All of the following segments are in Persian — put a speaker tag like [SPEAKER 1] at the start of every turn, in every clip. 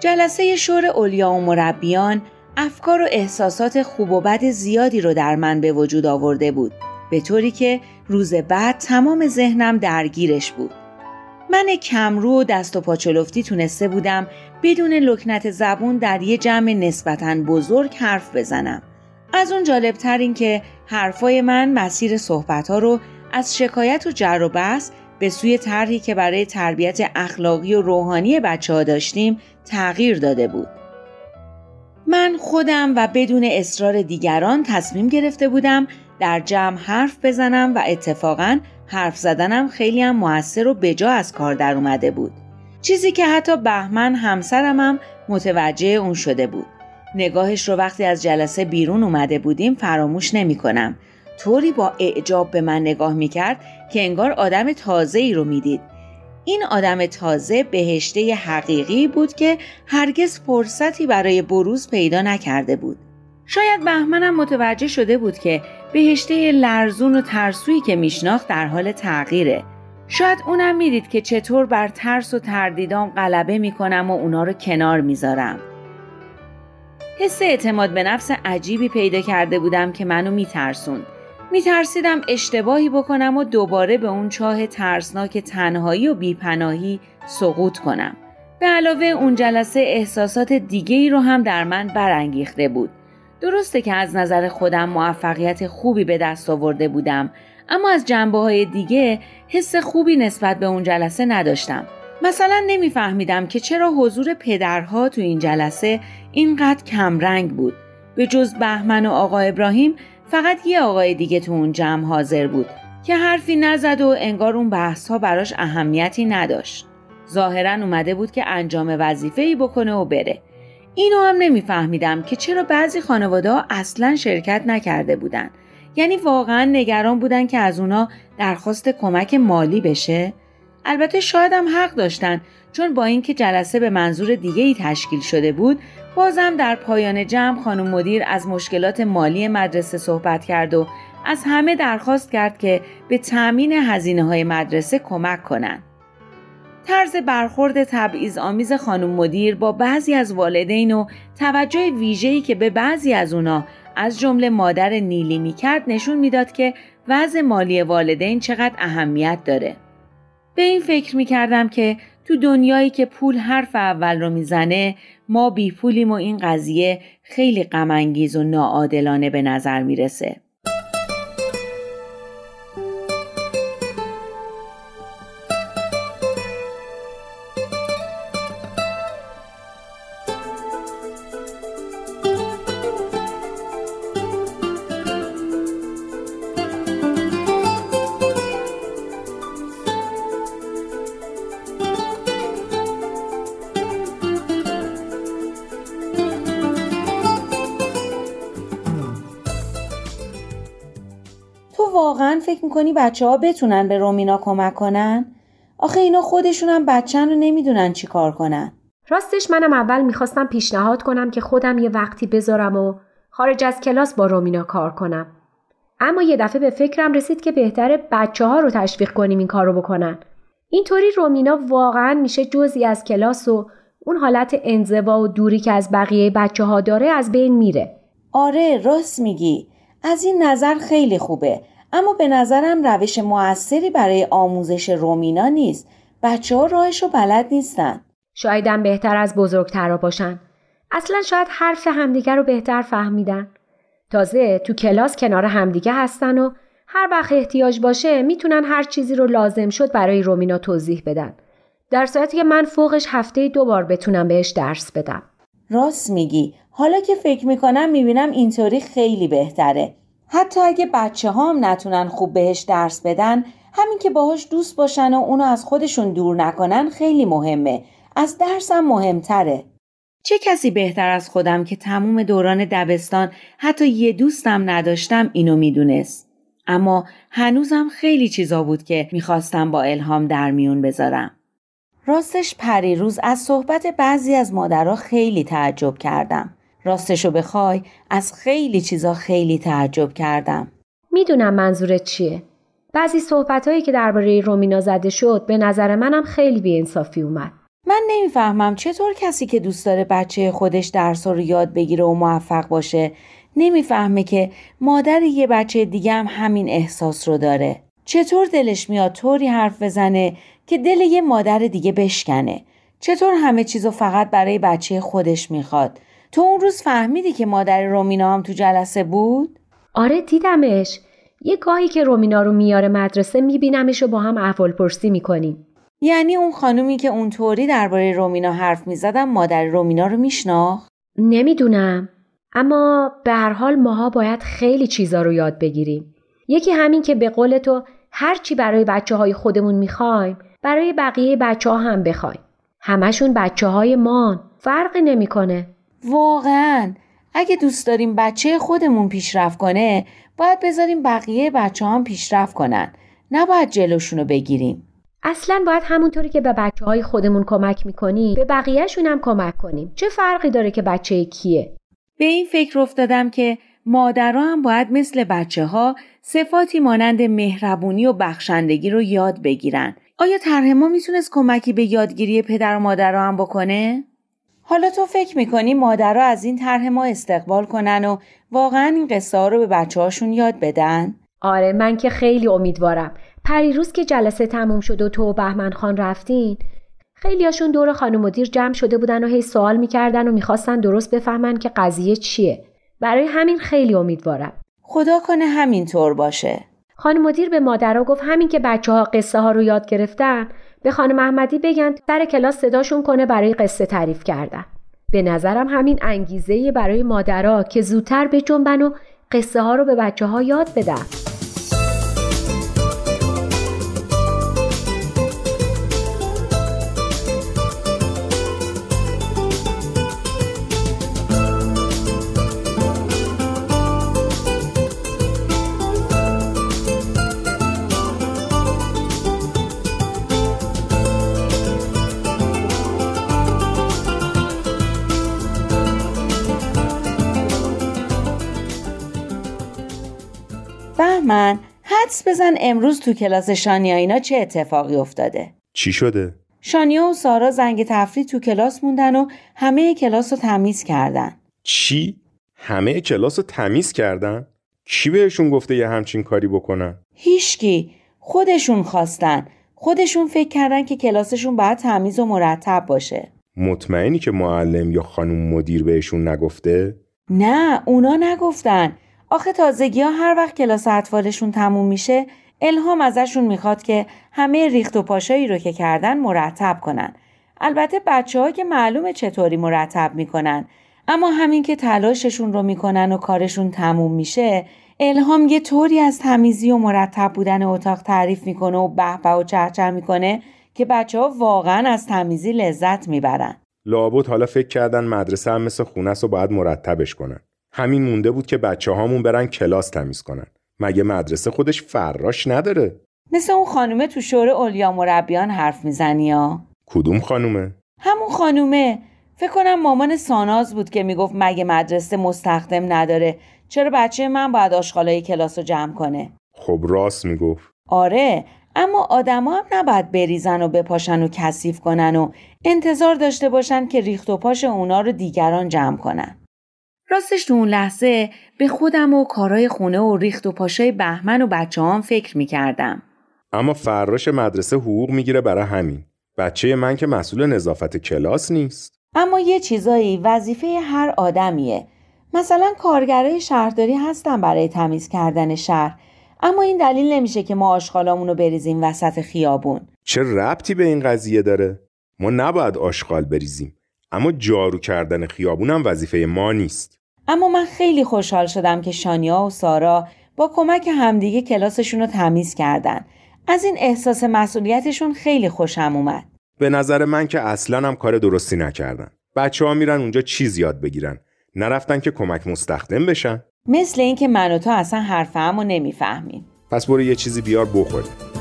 [SPEAKER 1] جلسه شور اولیا و مربیان افکار و احساسات خوب و بد زیادی رو در من به وجود آورده بود به طوری که روز بعد تمام ذهنم درگیرش بود. من کمرو و دست و پاچلفتی تونسته بودم بدون لکنت زبون در یه جمع نسبتا بزرگ حرف بزنم. از اون جالبتر این که حرفای من مسیر صحبت ها رو از شکایت و جر و بحث به سوی طرحی که برای تربیت اخلاقی و روحانی بچه ها داشتیم تغییر داده بود. من خودم و بدون اصرار دیگران تصمیم گرفته بودم در جمع حرف بزنم و اتفاقا حرف زدنم خیلی هم موثر و بجا از کار در اومده بود. چیزی که حتی بهمن همسرمم متوجه اون شده بود. نگاهش رو وقتی از جلسه بیرون اومده بودیم فراموش نمی کنم. طوری با اعجاب به من نگاه می کرد که انگار آدم تازه ای رو می‌دید. این آدم تازه بهشته حقیقی بود که هرگز فرصتی برای بروز پیدا نکرده بود. شاید بهمنم متوجه شده بود که بهشته لرزون و ترسویی که میشناخت در حال تغییره. شاید اونم می‌دید که چطور بر ترس و تردیدام غلبه می‌کنم و اونا رو کنار می‌ذارم. حس اعتماد به نفس عجیبی پیدا کرده بودم که منو میترسوند. میترسیدم اشتباهی بکنم و دوباره به اون چاه ترسناک تنهایی و بیپناهی سقوط کنم. به علاوه اون جلسه احساسات دیگه ای رو هم در من برانگیخته بود. درسته که از نظر خودم موفقیت خوبی به دست آورده بودم اما از جنبه های دیگه حس خوبی نسبت به اون جلسه نداشتم. مثلا نمیفهمیدم که چرا حضور پدرها تو این جلسه اینقدر کمرنگ بود. به جز بهمن و آقا ابراهیم فقط یه آقای دیگه تو اون جمع حاضر بود که حرفی نزد و انگار اون بحث ها براش اهمیتی نداشت. ظاهرا اومده بود که انجام وظیفه ای بکنه و بره. اینو هم نمیفهمیدم که چرا بعضی خانواده ها اصلا شرکت نکرده بودن. یعنی واقعا نگران بودن که از اونا درخواست کمک مالی بشه؟ البته شاید هم حق داشتن چون با اینکه جلسه به منظور دیگه ای تشکیل شده بود بازم در پایان جمع خانم مدیر از مشکلات مالی مدرسه صحبت کرد و از همه درخواست کرد که به تأمین هزینه های مدرسه کمک کنند. طرز برخورد تبعیض آمیز خانم مدیر با بعضی از والدین و توجه ویژه‌ای که به بعضی از اونا از جمله مادر نیلی می‌کرد نشون می‌داد که وضع مالی والدین چقدر اهمیت داره. به این فکر می‌کردم که تو دنیایی که پول حرف اول رو می‌زنه ما بی پولیم و این قضیه خیلی غمانگیز و ناعادلانه به نظر می‌رسه. واقعا فکر می‌کنی بچه ها بتونن به رومینا کمک کنن؟ آخه اینا خودشون هم بچن رو نمی‌دونن چی کار کنن.
[SPEAKER 2] راستش منم اول می‌خواستم پیشنهاد کنم که خودم یه وقتی بذارم و خارج از کلاس با رومینا کار کنم. اما یه دفعه به فکرم رسید که بهتره بچه ها رو تشویق کنیم این کار رو بکنن. اینطوری رومینا واقعا میشه جزی از کلاس و اون حالت انزوا و دوری که از بقیه بچه ها داره از بین میره.
[SPEAKER 1] آره راست میگی. از این نظر خیلی خوبه. اما به نظرم روش موثری برای آموزش رومینا نیست. بچه ها راهش رو بلد نیستن.
[SPEAKER 2] شایدم بهتر از بزرگترها باشن. اصلا شاید حرف همدیگه رو بهتر فهمیدن. تازه تو کلاس کنار همدیگه هستن و هر وقت احتیاج باشه می‌تونن هر چیزی رو لازم شد برای رومینا توضیح بدن. در صورتی که من فوقش هفته دو بار بتونم بهش درس بدم.
[SPEAKER 1] راست میگی. حالا که فکر می‌کنم می‌بینم اینطوری خیلی بهتره حتی اگه بچه هام نتونن خوب بهش درس بدن همین که باهاش دوست باشن و اونو از خودشون دور نکنن خیلی مهمه. از درسم مهمتره. چه کسی بهتر از خودم که تموم دوران دبستان حتی یه دوستم نداشتم اینو می‌دونست؟ اما هنوزم خیلی چیزا بود که می‌خواستم با الهام در میون بذارم. راستش پریروز از صحبت بعضی از مادرها خیلی تعجب کردم. راستشو بخوای از خیلی چیزا خیلی تعجب کردم.
[SPEAKER 2] می‌دونم منظورت چیه. بعضی صحبت هایی که درباره رومینا زده شد به نظر منم خیلی بیانصافی اومد.
[SPEAKER 1] من نمی‌فهمم چطور کسی که دوست داره بچه خودش درس رو یاد بگیره و موفق باشه نمی‌فهمه که مادر یه بچه دیگه هم همین احساس رو داره. چطور دلش میاد طوری حرف بزنه که دل یه مادر دیگه بشکنه؟ چطور همه چیزو فقط برای بچه خودش می‌خواد؟ تو اون روز فهمیدی که مادر رومینا هم تو جلسه بود؟
[SPEAKER 2] آره دیدمش یه گاهی که رومینا رو میاره مدرسه میبینمش و با هم احوال پرسی می‌کنیم
[SPEAKER 1] یعنی اون خانومی که اونطوری درباره رومینا حرف می‌زدم مادر رومینا رو میشناخت؟
[SPEAKER 2] نمی‌دونم اما به هر حال ماها باید خیلی چیزا رو یاد بگیریم یکی همین که به قول تو هرچی برای بچه های خودمون می‌خوایم برای بقیه بچه ها هم بخوایم همشون بچه های مان فرقی نمی‌کنه.
[SPEAKER 1] واقعا. اگه دوست داریم بچه خودمون پیشرفت کنه باید بذاریم بقیه بچه هم پیشرفت کنن. نباید جلوشونو بگیریم.
[SPEAKER 2] اصلا باید همونطوری که به بچه های خودمون کمک می‌کنیم به بقیهشون هم کمک کنیم. چه فرقی داره که بچه کیه؟
[SPEAKER 1] به این فکر افتادم که مادرها هم باید مثل بچه ها صفاتی مانند مهربونی و بخشندگی رو یاد بگیرن. آیا طرح ما می‌تونست کمکی به یادگیری پدر و مادرها هم بکنه؟ حالا تو فکر می‌کنی مادرها از این طرح ما استقبال کنن و واقعا این قصه ها رو به بچه هاشون یاد بدن؟
[SPEAKER 2] آره من که خیلی امیدوارم. پریروز که جلسه تموم شد و تو و بهمن خان رفتین خیلیاشون دور خانم مدیر جمع شده بودن و هی سوال می‌کردن و می‌خواستن درست بفهمن که قضیه چیه. برای همین خیلی امیدوارم.
[SPEAKER 1] خدا کنه همین طور باشه.
[SPEAKER 2] خانم مدیر به مادرها گفت همین که بچه ها قصه ها رو یاد گرفتن به خانم احمدی بگن سر کلاس صداشون کنه برای قصه تعریف کردن. به نظرم همین انگیزه برای مادرها که زودتر به جنبن و قصه ها رو به بچه ها یاد بدن.
[SPEAKER 1] حدس بزن امروز تو کلاس شانیا اینا چه اتفاقی افتاده
[SPEAKER 3] چی شده؟
[SPEAKER 1] شانیا و سارا زنگ تفریح تو کلاس موندن و همه کلاس رو تمیز کردن
[SPEAKER 3] چی؟ همه کلاس رو تمیز کردن؟ کی بهشون گفته یه همچین کاری بکنن؟
[SPEAKER 1] هیچکی خودشون خواستن خودشون فکر کردن که کلاسشون باید تمیز و مرتب باشه
[SPEAKER 3] مطمئنی که معلم یا خانم مدیر بهشون نگفته؟
[SPEAKER 1] نه اونا نگفتن آخه تازگی ها هر وقت کلاس اطفالشون تموم میشه الهام ازشون می‌خواد که همه ریخت و پاشایی رو که کردن مرتب کنن. البته بچه ها که معلومه چطوری مرتب می‌کنن اما همین که تلاششون رو می‌کنن و کارشون تموم میشه الهام یه طوری از تمیزی و مرتب بودن اتاق تعریف می‌کنه و به و چهچه می‌کنه که بچه ها واقعا از تمیزی لذت می‌برن.
[SPEAKER 3] لابد حالا فکر کردن مدرسه هم مثل خونه و باید مرتبش کنن. همین مونده بود که بچه هامون برن کلاس تمیز کنن. مگه مدرسه خودش فراش نداره؟
[SPEAKER 1] مثل اون خانومه تو شور اولیا مربیان حرف می‌زنی یا
[SPEAKER 3] کدوم خانومه؟
[SPEAKER 1] همون خانومه. فکر کنم مامان ساناز بود که می‌گفت مگه مدرسه مستخدم نداره. چرا بچه من باید آشغالای کلاس رو جمع کنه؟
[SPEAKER 3] خب راست می‌گفت.
[SPEAKER 1] آره اما آدما هم نباید بریزن و بپاشن و کثیف کنن و انتظار داشته باشن که ریخت و پاش اونا رو دیگران جمع کنن. راستش تو اون لحظه به خودم و کارای خونه و ریخت و پاشای بهمن و بچه هم فکر می‌کردم.
[SPEAKER 3] اما فراش مدرسه حقوق می‌گیره برای همین. بچه من که مسئول نظافت کلاس نیست.
[SPEAKER 1] اما یه چیزایی وظیفه هر آدمیه. مثلا کارگرای شهرداری هستن برای تمیز کردن شهر. اما این دلیل نمیشه که ما آشغالامون رو بریزیم وسط خیابون.
[SPEAKER 3] چه ربطی به این قضیه داره؟ ما نباید آشغال بریزیم. اما جارو کردن خیابونم وظیفه ما نیست
[SPEAKER 1] اما من خیلی خوشحال شدم که شانیا و سارا با کمک همدیگه کلاسشون رو تمیز کردن. از این احساس مسئولیتشون خیلی خوشم اومد.
[SPEAKER 3] به نظر من که اصلا هم کار درستی نکردن. بچه ها میرن اونجا چیز یاد بگیرن. نرفتن که کمک مستخدم بشن.
[SPEAKER 1] مثل اینکه من و تو اصلا حرفمو نمی‌فهمیم.
[SPEAKER 3] پس برو یه چیزی بیار بخوریم.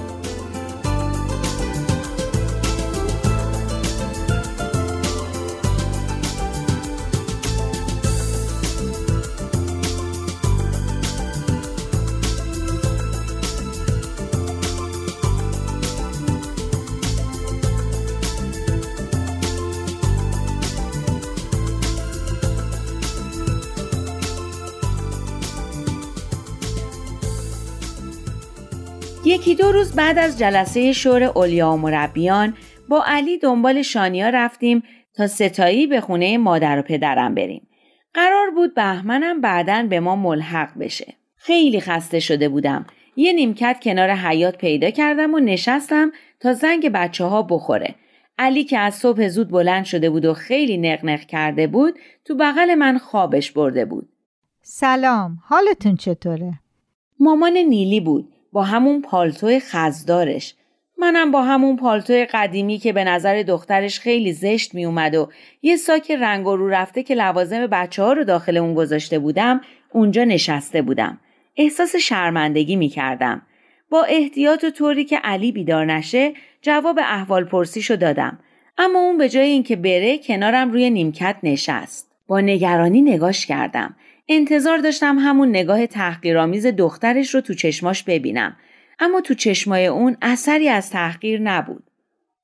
[SPEAKER 1] بعد از جلسه شور اولیا و مربیان با علی دنبال شانیا رفتیم تا ستایی به خونه مادر و پدرم بریم. قرار بود بهمنم بعدا به ما ملحق بشه. خیلی خسته شده بودم. یه نیمکت کنار حیات پیدا کردم و نشستم تا زنگ بچه ها بخوره. علی که از صبح زود بلند شده بود و خیلی نقنق کرده بود تو بغل من خوابش برده بود.
[SPEAKER 4] سلام حالتون چطوره؟
[SPEAKER 1] مامان نیلی بود با همون پالتو خزدارش منم با همون پالتو قدیمی که به نظر دخترش خیلی زشت می اومد و یه ساک رنگ رو رفته که لوازم بچه ها رو داخل اون گذاشته بودم اونجا نشسته بودم. احساس شرمندگی می کردم. با احتیاط و طوری که علی بیدار نشه جواب احوال پرسیشو دادم. اما اون به جای اینکه بره کنارم روی نیمکت نشست. با نگرانی نگاش کردم. انتظار داشتم همون نگاه تحقیرآمیز دخترش رو تو چشماش ببینم. اما تو چشمای اون اثری از تحقیر نبود.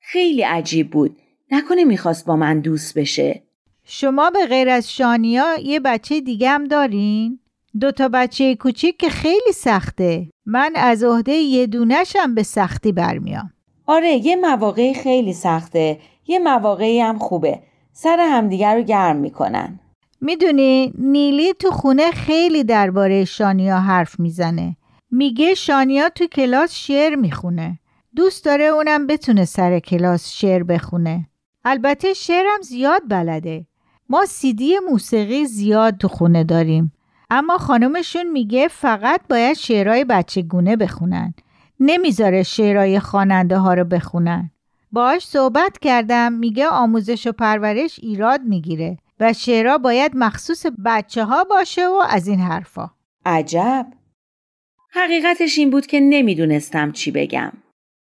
[SPEAKER 1] خیلی عجیب بود. نکنه می‌خواست با من دوست بشه.
[SPEAKER 4] شما به غیر از شانیا یه بچه دیگه هم دارین؟ دو تا بچه کوچیک که خیلی سخته. من از عهده یه دونشم به سختی برمیام.
[SPEAKER 1] آره یه مواقعی خیلی سخته. یه مواقعی هم خوبه. سر همدیگر رو گرم می‌کنن.
[SPEAKER 4] می‌دونی نیلی تو خونه خیلی درباره شانیا حرف می‌زنه. میگه شانیا تو کلاس شعر می‌خونه. دوست داره اونم بتونه سر کلاس شعر بخونه. البته شعرم زیاد بلده. ما سیدی موسیقی زیاد تو خونه داریم. اما خانمشون میگه فقط باید شعرهای بچگونه بخونن. نمی‌ذاره شعرهای خواننده ها رو بخونن. باش صحبت کردم میگه آموزش و پرورش ایراد می‌گیره. و شعرها باید مخصوص بچه ها باشه و از این حرفا.
[SPEAKER 1] عجب. حقیقتش این بود که نمی‌دونستم چی بگم.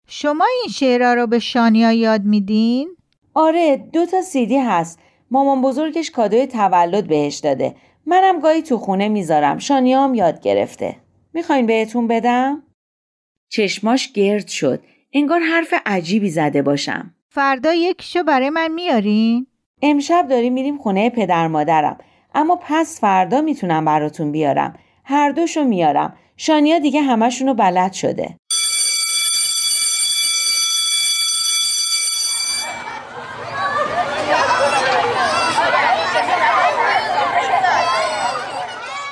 [SPEAKER 4] شما این شعرها رو به شانیا یاد میدین؟
[SPEAKER 1] آره دو تا سیدی هست. مامان بزرگش کادوی تولد بهش داده. منم گاهی تو خونه می‌ذارم. شانیا هم یاد گرفته. می‌خواین بهتون بدم؟ چشماش گرد شد. انگار حرف عجیبی زده باشم.
[SPEAKER 4] فردا یکیشو برای من میارین؟
[SPEAKER 1] امشب داریم میریم خونه پدر مادرم. اما پس فردا می‌تونم براتون بیارم. هر دوشو میارم. شانیا دیگه همشونو بلد شده.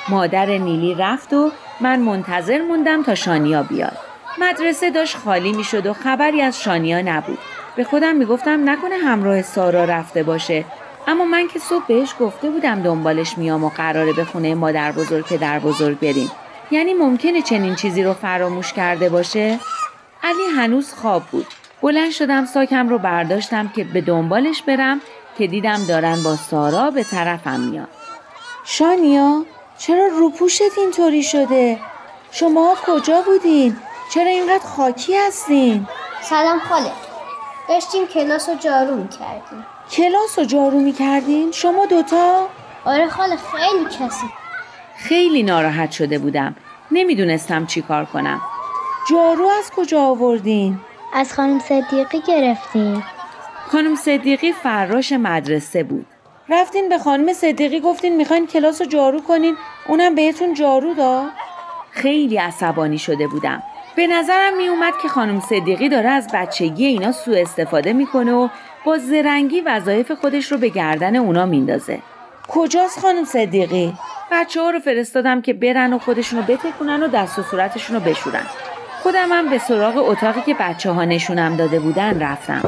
[SPEAKER 1] مادر نیلی رفت و من منتظر موندم تا شانیا بیاد. مدرسه داشت خالی می‌شد و خبری از شانیا نبود. به خودم می‌گفتم نکنه همراه سارا رفته باشه. اما من که صبح بهش گفته بودم دنبالش میام و قراره به خونه مادر بزرگ پدر بزرگ بریم. یعنی ممکنه چنین چیزی رو فراموش کرده باشه؟ علی هنوز خواب بود. بلند شدم ساکم رو برداشتم که به دنبالش برم که دیدم دارن با سارا به طرفم میان. شانیا چرا روپوشت اینطوری شده؟ شما کجا بودین؟ چرا اینقدر خاکی هستین؟
[SPEAKER 5] سلام خاله. داشتیم کلاس رو جارو می‌کردیم
[SPEAKER 1] کلاس رو جارو می‌کردین؟ شما دوتا؟
[SPEAKER 5] آره خاله خیلی کسی
[SPEAKER 1] خیلی ناراحت شده بودم نمی‌دونستم چی کار کنم جارو از کجا آوردین؟
[SPEAKER 5] از خانم صدیقی گرفتیم
[SPEAKER 1] خانم صدیقی فراش مدرسه بود رفتین به خانم صدیقی گفتین می‌خواین کلاس رو جارو کنین اونم بهتون جارو داد؟ خیلی عصبانی شده بودم به نظرم می اومد که خانم صدیقی داره از بچگی اینا سوء استفاده می‌کنه و با زرنگی وظایف خودش رو به گردن اونا میندازه. کجاست خانم صدیقی؟ بچه ها رو فرستادم که برن و خودشون رو بتکونن و دست و صورتشون رو بشورن. خودم هم به سراغ اتاقی که بچه ها نشونم داده بودن رفتم.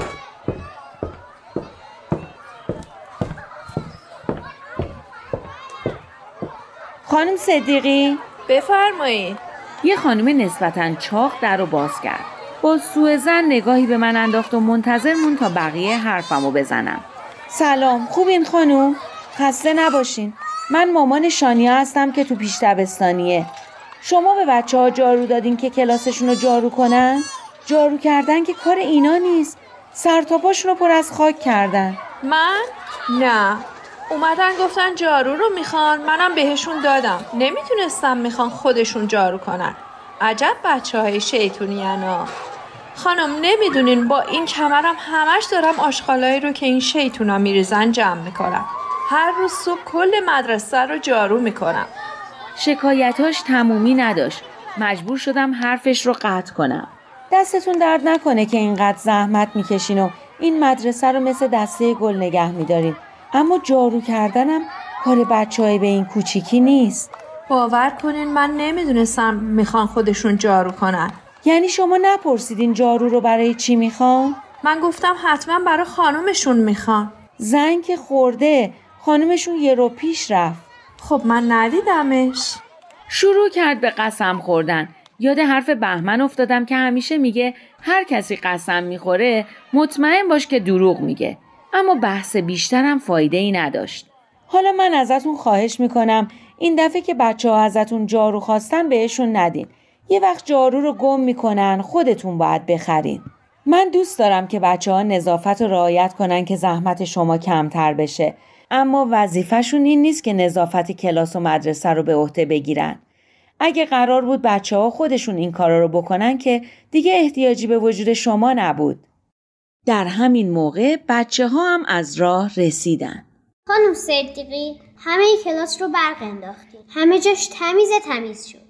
[SPEAKER 1] خانم صدیقی؟
[SPEAKER 6] بفرمایید.
[SPEAKER 1] یه خانم نسبتا چاق در رو باز کرد. با سوء زن نگاهی به من انداخت و منتظر مون تا بقیه حرفمو بزنم. سلام خوبین خانم خسته نباشین. من مامان شانیا هستم که تو پیش دبستانیه. شما به بچه ها جارو دادین که کلاسشون رو جارو کنن؟ جارو کردن که کار اینا نیست. سر تا پاشون رو پر از خاک کردن.
[SPEAKER 6] من؟ نه. اومدن گفتن جارو رو می‌خوان منم بهشون دادم. نمی‌تونستم می‌خوان خودشون جارو کنن. عجب بچه های شیطونی ها خانم نمی‌دونین با این کمرم همش دارم آشغالایی رو که این شیطونا میریزن جمع می‌کنم. هر روز صبح کل مدرسه رو جارو می‌کنم.
[SPEAKER 1] شکایتاش تمومی نداشت. مجبور شدم حرفش رو قطع کنم. دستتون درد نکنه که اینقدر زحمت می‌کشین و این مدرسه رو مثل دسته گل نگه میدارین. اما جارو کردنم کار بچه های به این کوچیکی نیست.
[SPEAKER 6] باور کنین من نمی‌دونستم می‌خوان خودشون جارو کنن.
[SPEAKER 1] یعنی شما نپرسیدین جارو رو برای چی می‌خوان؟
[SPEAKER 6] من گفتم حتما برای خانومشون می‌خوان.
[SPEAKER 1] زنگ که خورده خانومشون یه رو پیش رفت.
[SPEAKER 6] خب من ندیدمش.
[SPEAKER 1] شروع کرد به قسم خوردن. یاد حرف بهمن افتادم که همیشه میگه هر کسی قسم می‌خوره مطمئن باش که دروغ میگه. اما بحث بیشترم فایده ای نداشت. حالا من ازتون خواهش می‌کنم این دفعه که بچه ها ازتون جارو خواستن بهشون ندین. یه وقت جارو رو گم می‌کنن خودتون باید بخرین. من دوست دارم که بچه ها نظافت رو رعایت کنن که زحمت شما کمتر بشه. اما وظیفهشون این نیست که نظافت کلاس و مدرسه رو به عهده بگیرن. اگه قرار بود بچه ها خودشون این کارا رو بکنن که دیگه احتیاجی به وجود شما نبود. در همین موقع بچه ها هم از راه رسیدن.
[SPEAKER 5] خانم صدیقی همه کلاس رو برق انداختیم همه جاش تمیز تمیز شد.